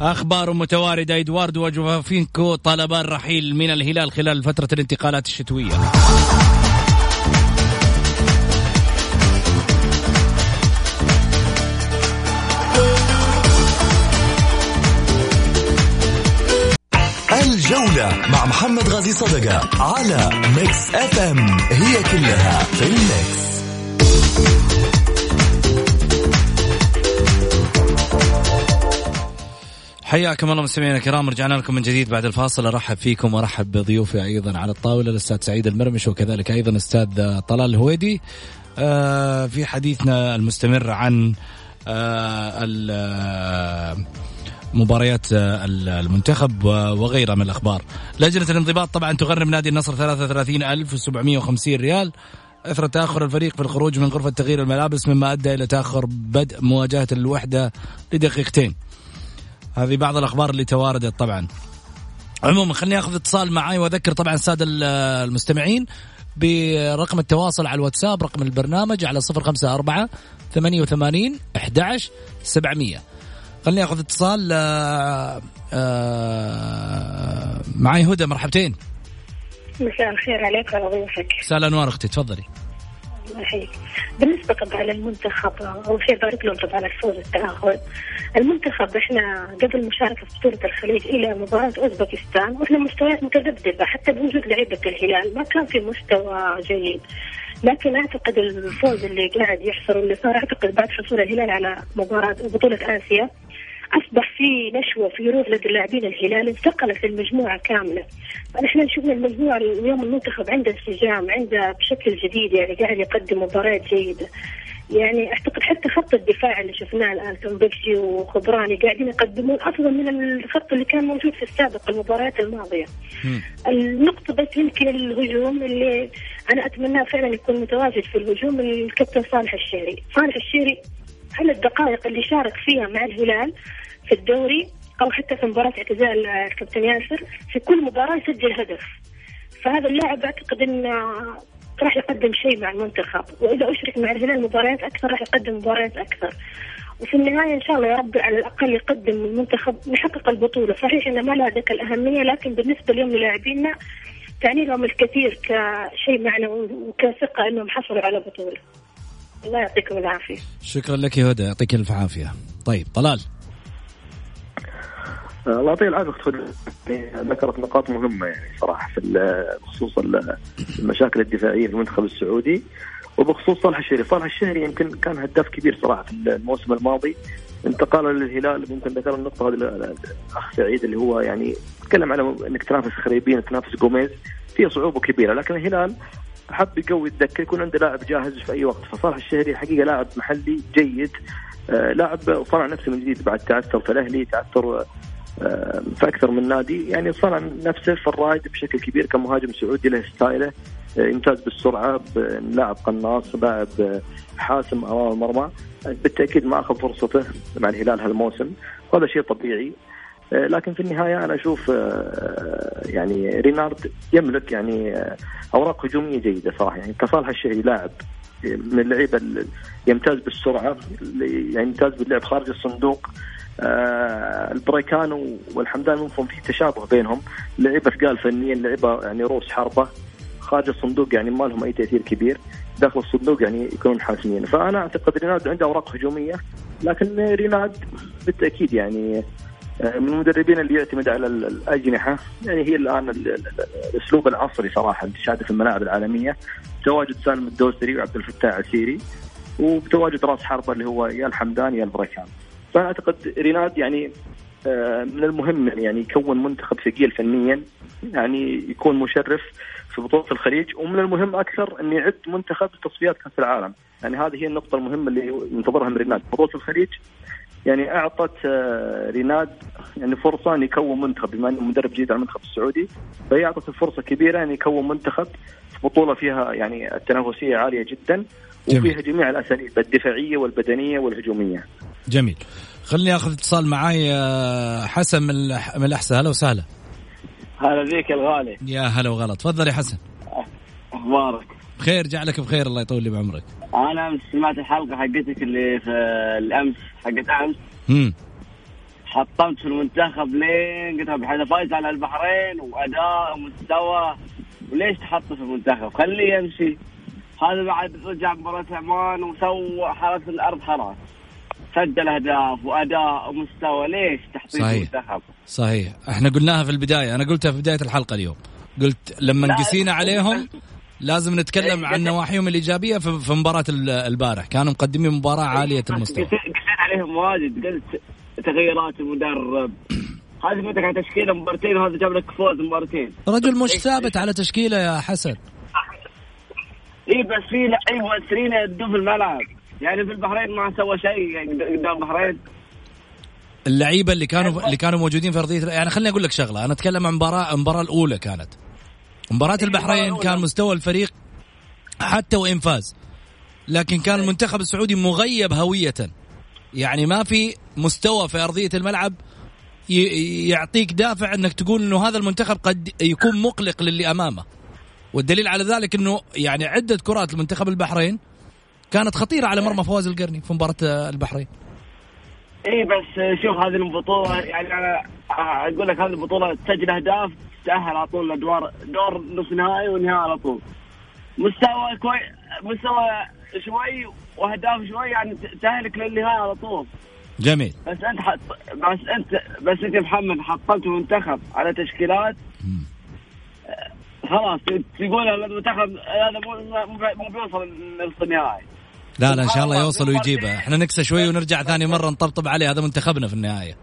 أخبار متواردة إدواردو وجوفينكو طلبان الرحيل من الهلال خلال فترة الانتقالات الشتوية. الجولة مع محمد غازي صدقة على Mix FM هي كلها في الميكس حياكم الله مستمعينا الكرام رجعنا لكم من جديد بعد الفاصل. أرحب فيكم وأرحب بضيوفي أيضا على الطاولة الأستاذ سعيد المرمش وكذلك أيضا أستاذ طلال الهويدي. آه، في حديثنا المستمر عن آه، مباريات المنتخب وغيرها من الأخبار لجنة الانضباط طبعا تغرم نادي النصر 33750 ريال إثر تآخر الفريق في الخروج من غرفة تغيير الملابس مما أدى إلى تآخر بدء مواجهة الوحدة لدقيقتين. هذه بعض الأخبار اللي تواردت طبعا. عموما خليني آخذ اتصال معي وأذكر طبعا الساده المستمعين برقم التواصل على الواتساب رقم البرنامج على 054 88 11 700 خليني أخذ اتصال آه آه معي هدى مرحبتين. مساء الخير عليك وعلى ضيوفك مساء الأنوار أختي تفضلي. يحييك. بالنسبة طبعا للمنتخب أول شيء بارك لهم طبعا الفوز التأهل. المنتخب إحنا قبل مشاركة في بطولة الخليج إلى مباراة أوزبكستان وإحنا مستويات متذبذبة حتى بوجود لعيبة الهلال ما كان في مستوى جيد. لكن أعتقد الفوز اللي قاعد يحصل واللي صار أعتقد بعد حصول الهلال على مباراة بطوله آسيا أصبح في نشوة في روح لدى اللاعبين الهلال انتقلت المجموعة كاملة. نحن شفنا المجموعة اليوم المنتخب عنده انسجام عنده بشكل جديد يعني قاعد يقدم مباريات جيدة. يعني أعتقد حتى خط الدفاع اللي شفناه الآن تنبكسي وخبراني قاعدين يقدمون أفضل من الخط اللي كان موجود في السابق المباريات الماضية. النقطة بس يمكن الهجوم اللي أنا أتمناه فعلا يكون متواجد في الهجوم الكابتن صالح الشهري، صالح الشهري هل الدقائق اللي شارك فيها مع الهلال في الدوري أو حتى في مباراة اعتزال الكابتن ياسر في كل مباراة يسجل هدف؟ فهذا اللاعب أعتقد انه راح يقدم شيء مع المنتخب وإذا أشرك مع الهلال مباريات أكثر راح يقدم مباريات أكثر. وفي النهاية إن شاء الله يا رب على الأقل يقدم المنتخب نحقق البطولة. صحيح انه ما لها ذاك الأهمية لكن بالنسبة اليوم للاعبينا تعني لهم الكثير كشيء معنوي وكثقة إنهم حصلوا على بطولة. الله يعطيكم العافية. شكرا لك يا هدى يعطيك ألف عافية. طيب طلال. الله يعطيه العافيه اخت يعني ذكرت نقاط مهمة يعني صراحة في بخصوص المشاكل الدفاعية في المنتخب السعودي وبخصوص صالح الشهري، صالح الشهري يمكن كان هداف كبير صراحة في الموسم الماضي. انتقاله للهلال يمكن ذكر النقطة هذه الاخ سعيد اللي هو يعني تكلم على إنك تنافس خريبين تنافس جوميز. فيها صعوبة كبيرة لكن الهلال حب يقوي الدكة يكون عنده لاعب جاهز في أي وقت. فصالح الشهري حقيقة لاعب محلي جيد آه لاعب صنع نفسه من جديد بعد تعثر في الأهلي تعثر في أكثر من نادي. يعني صنع نفسه في الرايد بشكل كبير كمهاجم سعودي له ستايله. آه يمتاز بالسرعة لاعب قناص لاعب آه، حاسم أمام المرمى. بالتأكيد ما أخذ فرصته مع الهلال هالموسم. وهذا شيء طبيعي. آه، لكن في النهاية أنا أشوف آه، يعني رينارد يملك يعني آه، أوراق هجومية جيدة صراحة. يعني كصالح الشهري لاعب من اللعيبة يمتاز بالسرعة يمتاز باللعب خارج الصندوق. آه البريكان والحمدان ممكن في تشابه بينهم. لعيبه ثقال فنيا لعيبه يعني روس حربه خارج الصندوق يعني ما لهم أي تأثير كبير. داخل الصندوق يعني يكونون حاسمين. فأنا أعتقد ريناد عنده أوراق هجومية لكن ريناد بالتأكيد يعني آه، من المدربين اللي يعتمد على الأجنحة. يعني هي الآن الأسلوب العصري صراحة اللي شاهده في الملاعب العالمية. تواجد سالم الدوسري وعبد الفتاح عسيري وبتواجد راس حربة اللي هو يا الحمدان يا البركان فانا اعتقد ريناد يعني آه، من المهم يعني يكون منتخب ثقيل فنيا يعني يكون مشرف في بطولة الخليج ومن المهم أكثر إنه يعد منتخب تصفيات كأس العالم. يعني هذه هي النقطة المهمة اللي ينتظرها من ريناد بطولة الخليج يعني أعطت آه، ريناد يعني فرصة ان يكون منتخب بما إنه مدرب جديد على المنتخب السعودي فهي اعطت فرصة كبيرة ان يكون منتخب في بطولة فيها يعني التنافسية عالية جدا. وفيها جميع الاساليب الدفاعية والبدنية والهجومية. جميل. خليني آخذ اتصال معاي آه، حسن من من الأحساء هلا وسهلا. هلا بيك الغالي. يا هلا وغلا تفضل يا حسن. أخبارك؟ بخير جعلك بخير الله يطول لي بعمرك. أنا امس سمعت الحلقة حقتك اللي في الأمس حقت أمس. امم حطمت في المنتخب لين قلت بحيث فايز على البحرين وأداء ومستوى وليش تحطه في المنتخب؟ خليه يمشي. هذا بعد رجع مباراة عمان وسوى حرس الأرض حراس. سجل أهداف وأداء ومستوى. ليش تحطيم المنتخب؟ صحيح. إحنا قلناها في البداية. أنا قلتها في بداية الحلقة اليوم. قلت لما قسينا عليهم لازم نتكلم عن نواحيهم الإيجابية في مباراة البارح. كانوا مقدمين مباراة عالية المستوى. قسيت عليهم واجد. قلت تغييرات المدرب. هذه فتك على تشكيلة مبارتين وهذا جاب لك فوز مبارتين. رجل مش ثابت على تشكيلة يا حسن. إي بس في لعيبه مؤثرين يدوا في الملعب. يعني في البحرين ما سوى شيء يعني قدام البحرين. اللعيبة اللي كانوا اللي كانوا موجودين في أرضية يعني خليني أقول لك شغلة. أنا أتكلم عن مباراة المباراة الأولى كانت. مباراة البحرين كان مستوى الفريق حتى وإن فاز. لكن كان المنتخب السعودي مغيب هوية. يعني ما في مستوى في أرضية الملعب يعطيك دافع إنك تقول إنه هذا المنتخب قد يكون مقلق للي أمامه. والدليل على ذلك إنه يعني عدة كرات لمنتخب البحرين كانت خطيرة على مرمى فواز القرني في مباراة البحرين. اي بس شوف هذه البطولة يعني أنا أقول لك هذه البطولة تسجل أهداف تتاهل على طول الادوار دور نصف نهائي ونهائي على طول. مستوى كوي مستوى شوي وأهداف شوي يعني تأهلك للنهائي على طول. جميل. بس أنت حط بس انت بس أنت محمد حطمت المنتخب على تشكيلات. خلاص تقول المنتخب هذا مو مو بيوصل نصف النهائي. لا لا إن شاء الله يوصل ويجيبه. إحنا نكسى شوي ونرجع ثاني مرة نطبطب عليه هذا منتخبنا في النهاية.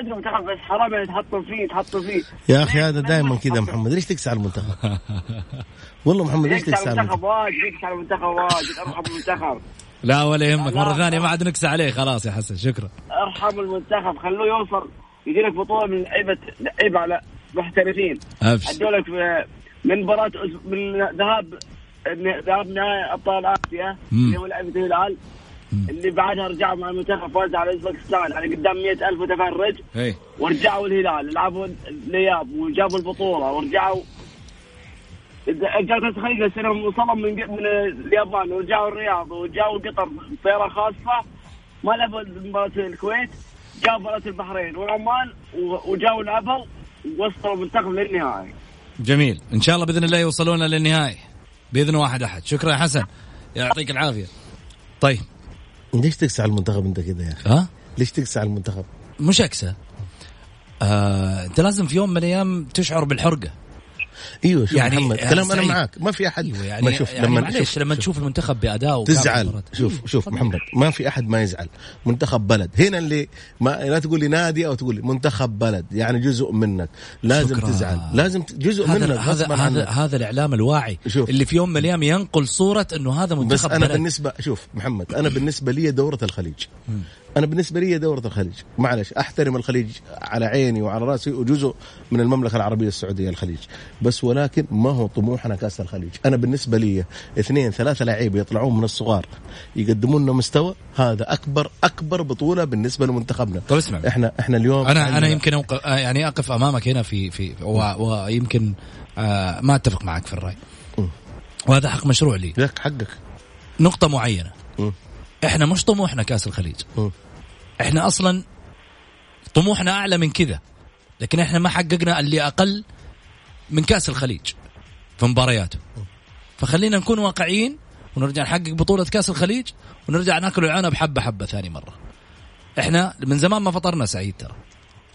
أدري منتخب بس حرام يتحطوا فيه يتحطوا فيه. يا أخي هذا دائما كذا محمد. ليش تكسى على المنتخب؟ والله محمد ليش تكسى على المنتخب؟ واجد يكسى على المنتخب واجد. أرحم المنتخب. لا ولا يهمك. مرة ثانية ما عاد نكسى عليه خلاص يا حسن شكرا. أرحم المنتخب. خلوه يوصل يجي لك بطولة من لعيبه لعيبة على محترفين. ابشر لك من مباراة من ذهاب ذهاب نهائي أبطال آسيا اللي هو لعبه الهلال اللي بعدها رجعوا مع المنتخب فاز على أوزبكستان يعني قدام مئة ألف متفرج. ورجعوا الهلال لعبوا الاياب وجابوا البطولة ورجعوا جاءت تخيل السنة وصلوا من من اليابان ورجعوا الرياض وجاوا قطر بطياره خاصة. ما لعبوا مباراة الكويت جاء مباراة البحرين وعمان وجاوا لعبوا ووصلوا المنتخب للنهائي. جميل. إن شاء الله بإذن الله يوصلون للنهائي. بإذن واحد أحد. شكرا يا حسن. يعطيك العافية. طيب. ليش تكسى على المنتخب أنت كذا يا أخي؟ ها؟ ليش تكسى على المنتخب؟ مش اكسى آه، أنت لازم في يوم من الأيام تشعر بالحرقة. إيوه شوف يعني محمد كلام أنا معاك ما في أحد أيوة يعني ما شوف يعني لما معليش لما تشوف المنتخب بأداء تزعل. شوف شوف محمد ما في أحد ما يزعل. منتخب بلد. هنا اللي ما لا تقول لي نادي أو تقول لي منتخب بلد يعني جزء منك. لازم شكرا. تزعل. لازم جزء هذا منك هذا هذا هذا الإعلام الواعي شوف. اللي في يوم من الأيام ينقل صورة إنه هذا منتخب بس أنا بلد. بالنسبة شوف محمد أنا بالنسبة لي دورة الخليج. أنا بالنسبة لي دورة الخليج. معلش أحترم الخليج على عيني وعلى رأسي وجزء من المملكة العربية السعودية الخليج. بس ولكن ما هو طموحنا كأس الخليج. أنا بالنسبة لي اثنين ثلاثة لعيبة يطلعون من الصغار يقدمون لنا مستوى هذا أكبر أكبر بطولة بالنسبة لمنتخبنا. طيب اسمع. إحنا إحنا اليوم أنا أنا يمكن أوقف يعني أقف أمامك هنا في في ويمكن آه ما أتفق معك في الرأي. وهذا حق مشروع لي. لك حقك. نقطة معينة. م. إحنا مش طموحنا كأس الخليج. م. إحنا أصلا طموحنا أعلى من كذا لكن إحنا ما حققنا اللي أقل من كأس الخليج في مبارياته. فخلينا نكون واقعيين ونرجع نحقق بطولة كأس الخليج ونرجع ناكل العنب حبة حبة ثاني مرة. إحنا من زمان ما فطرنا سعيد ترى.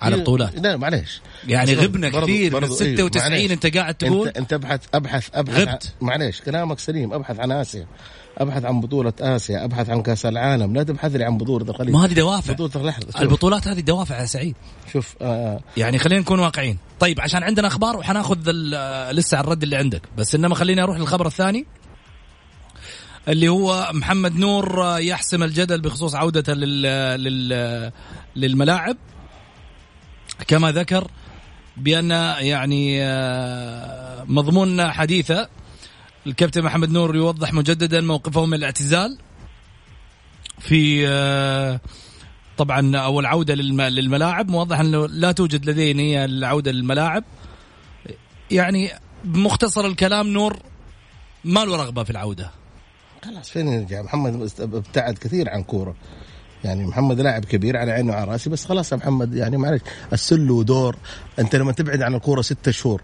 على بطولات لا معليش. يعني غبنا برضو- كثير برضو من إيه، 96 معليش. أنت قاعد تقول؟ أنت, انت ابحث ابحث أبحث غبت. معليش كلامك سليم. أبحث عن آسيا. أبحث عن بطولة آسيا. أبحث عن كأس العالم. لا تبحث لي عن بطولة الخليج. ما هذه دوافع. بطولة البطولات هذه دوافع يا سعيد. شوف آه يعني خلينا نكون واقعيين. طيب عشان عندنا أخبار وحناخذ لسه على الرد اللي عندك. بس إنما خليني أروح للخبر الثاني اللي هو محمد نور يحسم الجدل بخصوص عودته لل لل للملاعب. كما ذكر بأن يعني آه، مضمون حديثه الكابتن محمد نور يوضح مجددا موقفه من الاعتزال في آه، طبعا أو العودة للم- للملاعب. موضح أنه لا توجد لديه نية للعوده للملاعب. يعني بمختصر الكلام نور ما له رغبه في العودة؟ خلاص فين يرجع؟ محمد ابتعد كثير عن كورة. يعني محمد لاعب كبير على عيني وعلى رأسي بس خلاص يا محمد يعني معلش السل ودور. أنت لما تبعد عن الكورة ستة شهور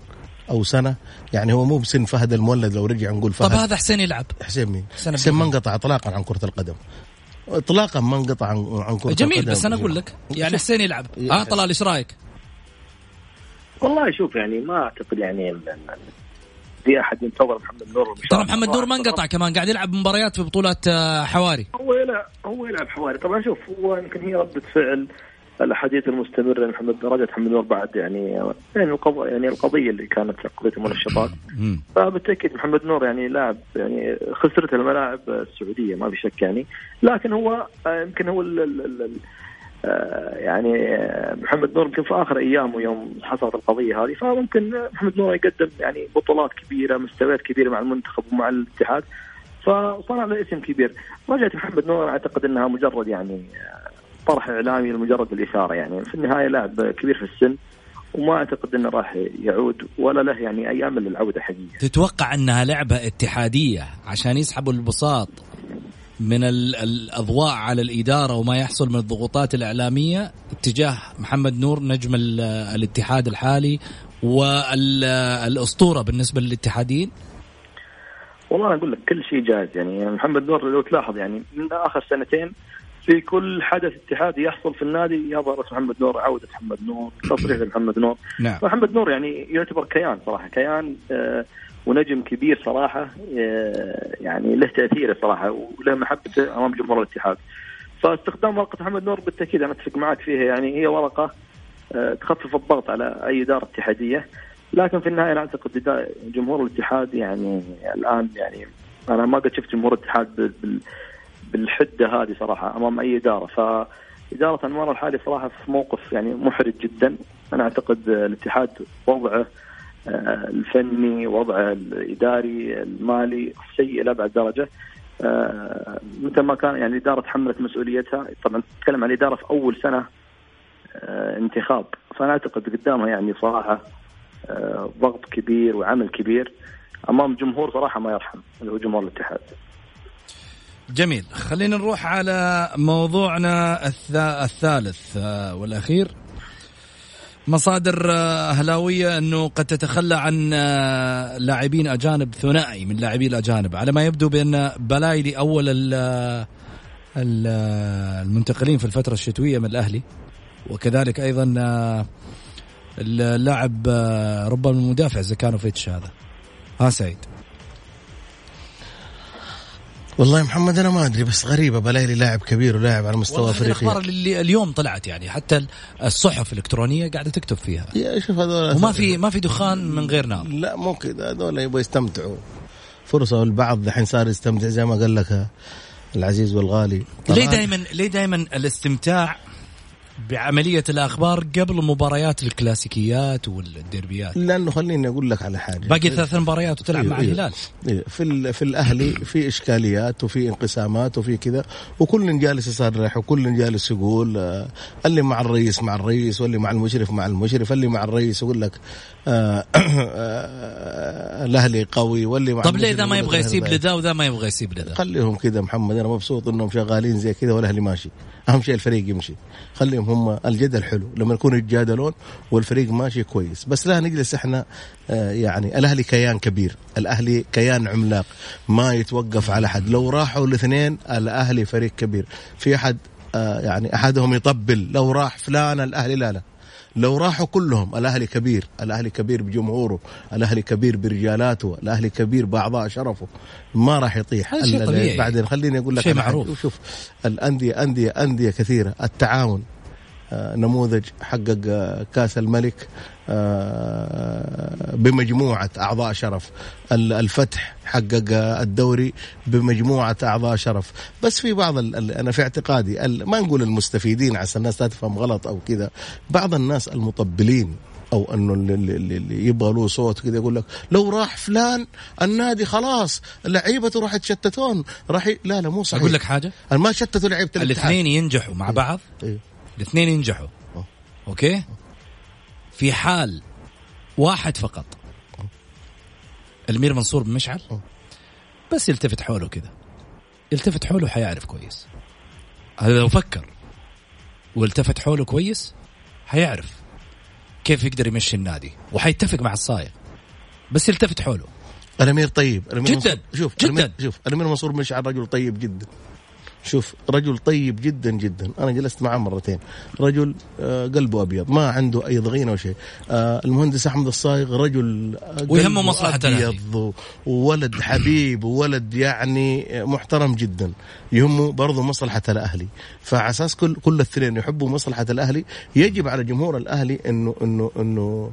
أو سنة يعني هو مو بسن فهد المولد لو رجع نقول فهد. طب هذا حسين يلعب. حسين مين؟ حسين حسين ما انقطع اطلاقا عن كرة القدم. اطلاقا ما انقطع عن عن كرة جميل القدم. بس أنا أقول لك يعني حسين يلعب. ها طلال إيش رأيك؟ والله شوف يعني ما أعتقد يعني في أحد ينتظر محمد نور ترى. محمد نور ما انقطع كمان قاعد يلعب مباريات في بطولات آه، حواري. هو يلعب هو يلعب حواري. طبعا شوف هو يمكن هي رده فعل الأحاديث المستمرة محمد رجعت محمد نور بعد يعني يعني القضية يعني القضية اللي كانت قضيه المنشطات فبالتأكيد محمد نور يعني لاعب يعني خسرت الملاعب السعودية ما في شك يعني. لكن هو آه، يمكن هو ال ال ال يعني آه، محمد نور يمكن في آخر أيامه يوم حصلت القضية هذه فممكن محمد نور يقدم يعني بطولات كبيرة مستويات كبيرة مع المنتخب ومع الاتحاد. فصنع له اسم كبير. رجعت محمد نور أعتقد إنها مجرد يعني آه، طرح إعلامي لمجرد الاثاره يعني. في النهاية لاعب كبير في السن وما أعتقد إنه راح يعود ولا له يعني أي أمل للعودة حقيقه تتوقع إنها لعبة اتحادية عشان يسحبوا البساط من ال- الأضواء على الإدارة وما يحصل من الضغوطات الإعلامية اتجاه محمد نور نجم ال- الاتحاد الحالي والاسطوره بالنسبة للاتحاديين؟ والله أنا أقول لك كل شيء جاهز يعني محمد نور لو تلاحظ يعني من آخر سنتين في كل حدث اتحادي يحصل في النادي يظهر اسم محمد نور عودة محمد نور تصريح لمحمد نور. نعم. محمد نور يعني يعتبر كيان صراحة كيان آه ونجم كبير صراحة آه يعني له تأثيره صراحة وله محبته أمام جمهور الاتحاد. فاستخدام ورقة محمد نور بالتأكيد أنا أتفق معك فيها يعني هي ورقة آه تخفف الضغط على أي إدارة اتحادية. لكن في النهاية أنا أعتقد جمهور الاتحاد يعني الآن يعني أنا ما قد شفت جمهور الاتحاد بال- بال- بالحدة هذه صراحة أمام أي إدارة. فإدارة أنوار الحالي صراحة في موقف يعني محرج جدا. أنا أعتقد الاتحاد وضعه الفني وضعه الإداري المالي سيء إلى ابعد درجة. آه، متى ما كان يعني الاداره تحملت مسؤوليتها طبعا تتكلم عن الاداره في أول سنة آه، انتخاب. فأنا أعتقد قدامها يعني صراحة آه، ضغط كبير وعمل كبير. أمام جمهور صراحة ما يرحم اللي هو جمهور الاتحاد جميل. خلينا نروح على موضوعنا الثا- الثالث آه، والأخير. مصادر آه، أهلاوية أنه قد تتخلى عن آه، لاعبين أجانب ثنائي من لاعبي الأجانب. على ما يبدو بأن بلايلي أول ال- المنتقلين في الفترة الشتوية من الأهلي وكذلك أيضا آه، اللاعب آه، ربما المدافع زكانوفيتش هذا. ها سعيد. والله يا محمد أنا ما أدري بس غريبة بلاقي لاعب كبير ولاعب على مستوى هذه الأخبار افريقيا اللي اليوم طلعت يعني حتى الصحف الإلكترونية قاعدة تكتب فيها. يا شوف هذول وما في ما في دخان من غير نار. لا مو كذا هذول يبغوا يستمتعوا. فرصة البعض الحين صار يستمتع زي ما قال لك العزيز والغالي. ليه دائما ليه دائما الاستمتاع بعملية الأخبار قبل مباريات الكلاسيكيات والديربيات. لأنه خليني أقول لك على حاجة. باقي ثلاث مباريات وتلعب مع أيوه. الهلال. إيه، في في الأهلي في إشكاليات وفي انقسامات وفي كذا وكل جالس يصرح وكل جالس يقول آه، اللي مع الرئيس مع الرئيس واللي مع المشرف مع المشرف اللي مع الرئيس يقول لك آه، آه، الأهلي قوي واللي مع طب ليه ذا ما يبغى الأهلي يسيب. لذا وذا ما يبغى يسيب لذا؟ خليهم كذا محمد أنا مبسوط إنهم شغالين زي كذا والأهلي ماشي. أهم شيء الفريق يمشي. خليهم فيهم هم الجدل حلو. لما يكونوا يتجادلون والفريق ماشي كويس. بس لا نجلس إحنا آه، يعني الأهلي كيان كبير. الأهلي كيان عملاق. ما يتوقف على حد. لو راحوا الاثنين الأهلي فريق كبير. في أحد آه، يعني أحدهم يطبل. لو راح فلان الأهلي لا لا. لو راحوا كلهم الأهلي كبير. الأهلي كبير بجمهوره. الأهلي كبير برجالاته. الأهلي كبير بأعضاء شرفه. ما راح يطيح. بعدين خليني أقول لك شيء. معروف. شوف الأندية أندية أندية كثيرة. التعاون. نموذج حقق آه، كأس الملك آه، بمجموعة أعضاء شرف. ال- الفتح حقق آه، الدوري بمجموعة أعضاء شرف. بس في بعض ال- أنا في اعتقادي ما نقول المستفيدين عشان الناس لا تفهم غلط أو كذا. بعض الناس المطبلين أو إنه اللي, يبغى له صوت كذا يقول لك لو راح فلان النادي خلاص لعيبته راح يتشتتون. راح ي... لا لا مو صحيح. أقول لك حاجة؟ ما شتتوا لعيبة الاتحاد. الاثنين ينجحوا مع بعض. إيه. الاثنين ينجحوا. أوكي؟ في حال واحد فقط. المير منصور بن مشعل. بس يلتفت حوله كذا. يلتفت حوله حيعرف كويس. هذا لو فكر والتفت حوله كويس حيعرف كيف يقدر يمشي النادي. وحيتفق مع الصايغ بس يلتفت حوله. الأمير طيب. الأمير جداً. منصور شوف جداً. الأمير شوف الأمير منصور مشعل رجل طيب جدا. شوف رجل طيب جدا جدا. أنا جلست معه مرتين. رجل آه، قلبه أبيض ما عنده أي ضغينة أو شيء. آه، المهندس أحمد الصايغ رجل آه، ويهمه الأهلي. أبيض وولد حبيب وولد يعني محترم جدا. يهمه برضه مصلحة الأهلي. فعلى أساس كل كل الاثنين يحبوا مصلحة الأهلي يجب على جمهور الأهلي إنه إنه إنه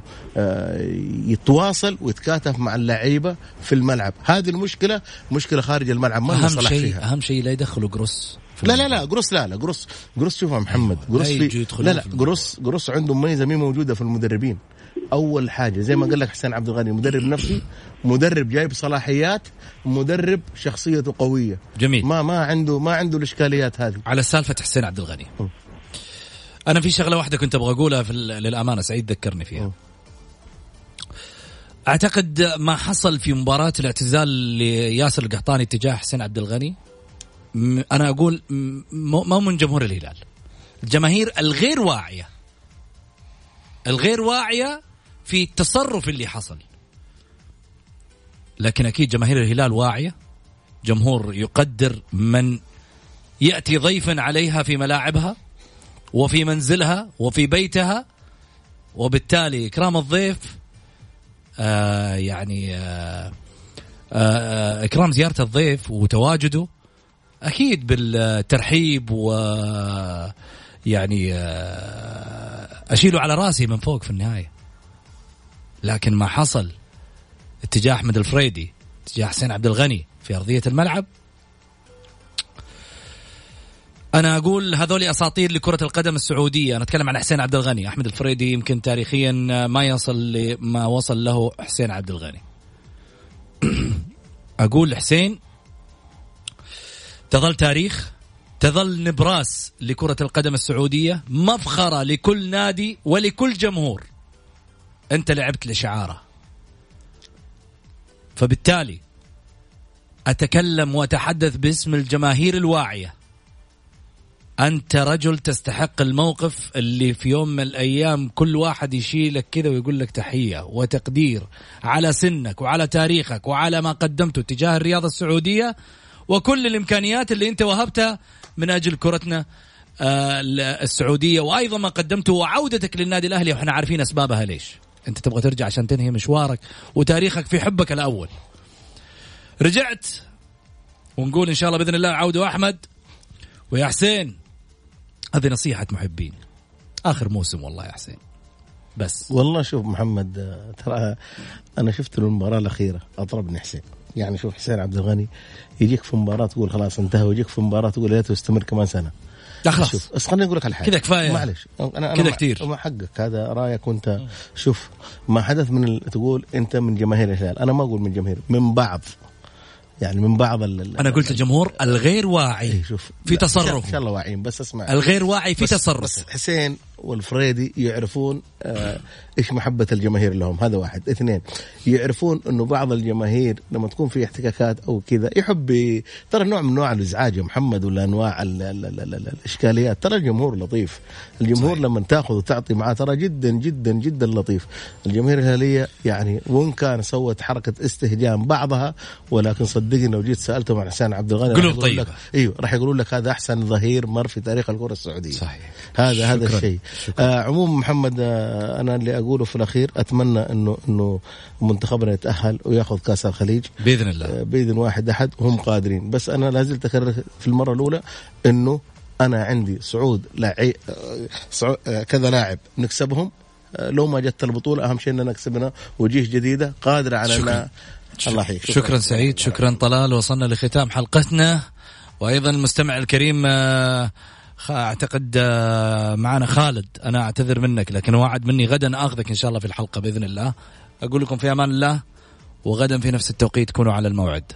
يتواصل ويتكاتف مع اللعيبة في الملعب. هذه المشكلة مشكلة خارج الملعب ما أهم شيء أهم شيء لا يدخلوا في لا لا. لا قرص لا لا قرص قرص شوف يا محمد يجوا في لا لا. قرص قرص عنده ميزة مي موجودة في المدربين أول حاجة زي ما قال لك حسين عبد الغني مدرب نفسي مدرب جايب صلاحيات مدرب شخصيته قوية جميل ما ما عنده ما عنده الإشكاليات هذه على سالفة حسين عبد الغني م. أنا في شغلة واحدة كنت أبغى أقولها في للأمانة سعيد ذكرني فيها م. أعتقد ما حصل في مباراة الاعتزال لياسر القحطاني تجاه حسين عبد الغني أنا أقول مو من جمهور الهلال. الجماهير الغير واعية. الغير واعية في التصرف اللي حصل. لكن أكيد جماهير الهلال واعية. جمهور يقدر من يأتي ضيفا عليها في ملاعبها وفي منزلها وفي بيتها وبالتالي إكرام الضيف آه يعني آه آه إكرام زيارة الضيف وتواجده أكيد بالترحيب و يعني آه أشيله على رأسي من فوق في النهاية. لكن ما حصل اتجاه أحمد الفريدي اتجاه حسين عبد الغني في أرضية الملعب. أنا أقول هذول أساطير لكرة القدم السعودية. أنا أتكلم عن حسين عبد الغني. أحمد الفريدي يمكن تاريخيا ما يصل لما وصل له حسين عبد الغني. أقول حسين تظل تاريخ تظل نبراس لكرة القدم السعودية مفخرة لكل نادي ولكل جمهور. أنت لعبت لشعارة. فبالتالي أتكلم وأتحدث باسم الجماهير الواعية. أنت رجل تستحق الموقف اللي في يوم من الأيام كل واحد يشيلك كذا ويقول لك تحية وتقدير على سنك وعلى تاريخك وعلى ما قدمته تجاه الرياضة السعودية. وكل الإمكانيات اللي أنت وهبتها من أجل كرتنا آه، السعودية وأيضا ما قدمته وعودتك للنادي الأهلي وإحنا عارفين أسبابها ليش. أنت تبغى ترجع عشان تنهي مشوارك وتاريخك في حبك الأول. رجعت ونقول إن شاء الله بإذن الله عودة أحمد ويا حسين. هذه نصيحة محبين. آخر موسم والله يا حسين. بس. والله شوف محمد آه، ترى أنا شفت المباراة الأخيرة أضربني حسين. يعني شوف حسين عبد الغني يجيك في مباراة تقول خلاص انتهى ويجيك في مباراة تقول يا ريته يستمر كمان سنة. لا خلاص. شوف بس خليني أقول لك على حاجة كذا كفاية. معلش. أنا أنا كذا كتير. مع حقك. هذا رأيك وأنت. شوف ما حدث من ال... تقول أنت من جماهير الهلال. أنا ما أقول من جماهير من بعض. يعني من بعض ال... أنا قلت الجمهور الغير واعي إيه شوف في لا، تصرفه. إن شاء الله واعيين بس اسمع. الغير واعي في بس حسين والفريدي يعرفون آه إيش محبة الجماهير لهم. هذا واحد. اثنين يعرفون إنه بعض الجماهير لما تكون في احتكاكات أو كذا يحب ترى نوع من انواع الإزعاج يا محمد ولا أنواع ال ال ال ال ال الإشكاليات. ترى الجمهور لطيف. الجمهور صحيح. لما تأخذ وتعطي معاه ترى جدا جدا جدا لطيف. الجماهير الهلاليه يعني وإن كان سوت حركة استهجان بعضها ولكن صدقني لو جيت سألتهم عن حسين عبد الغني قلوب. لك إيوه راح يقولون لك هذا أحسن ظهير مر في تاريخ الكرة السعودية. صحيح. هذا هذا. الشيء. آه عموما محمد آه أنا اللي أقوله في الأخير أتمنى إنه إنه منتخبنا يتأهل وياخذ كأس الخليج. بإذن الله. آه بإذن واحد أحد وهم قادرين. بس أنا لا زلت أكرر في المرة الأولى إنه أنا عندي صعود لاعي آه، صعو- آه، كذا لاعب نكسبهم. آه، لو ما جت البطولة أهم شيء إننا كسبنا وجيه جديدة قادرة على شكراً. انها الله يحييك شكرا سعيد شكرا طلال. وصلنا لختام حلقتنا. وأيضا المستمع الكريم آه، أعتقد آه، معنا خالد. أنا أعتذر منك لكن وعد مني غدا آخذك إن شاء الله في الحلقة بإذن الله. أقول لكم في أمان الله وغدا في نفس التوقيت كونوا على الموعد.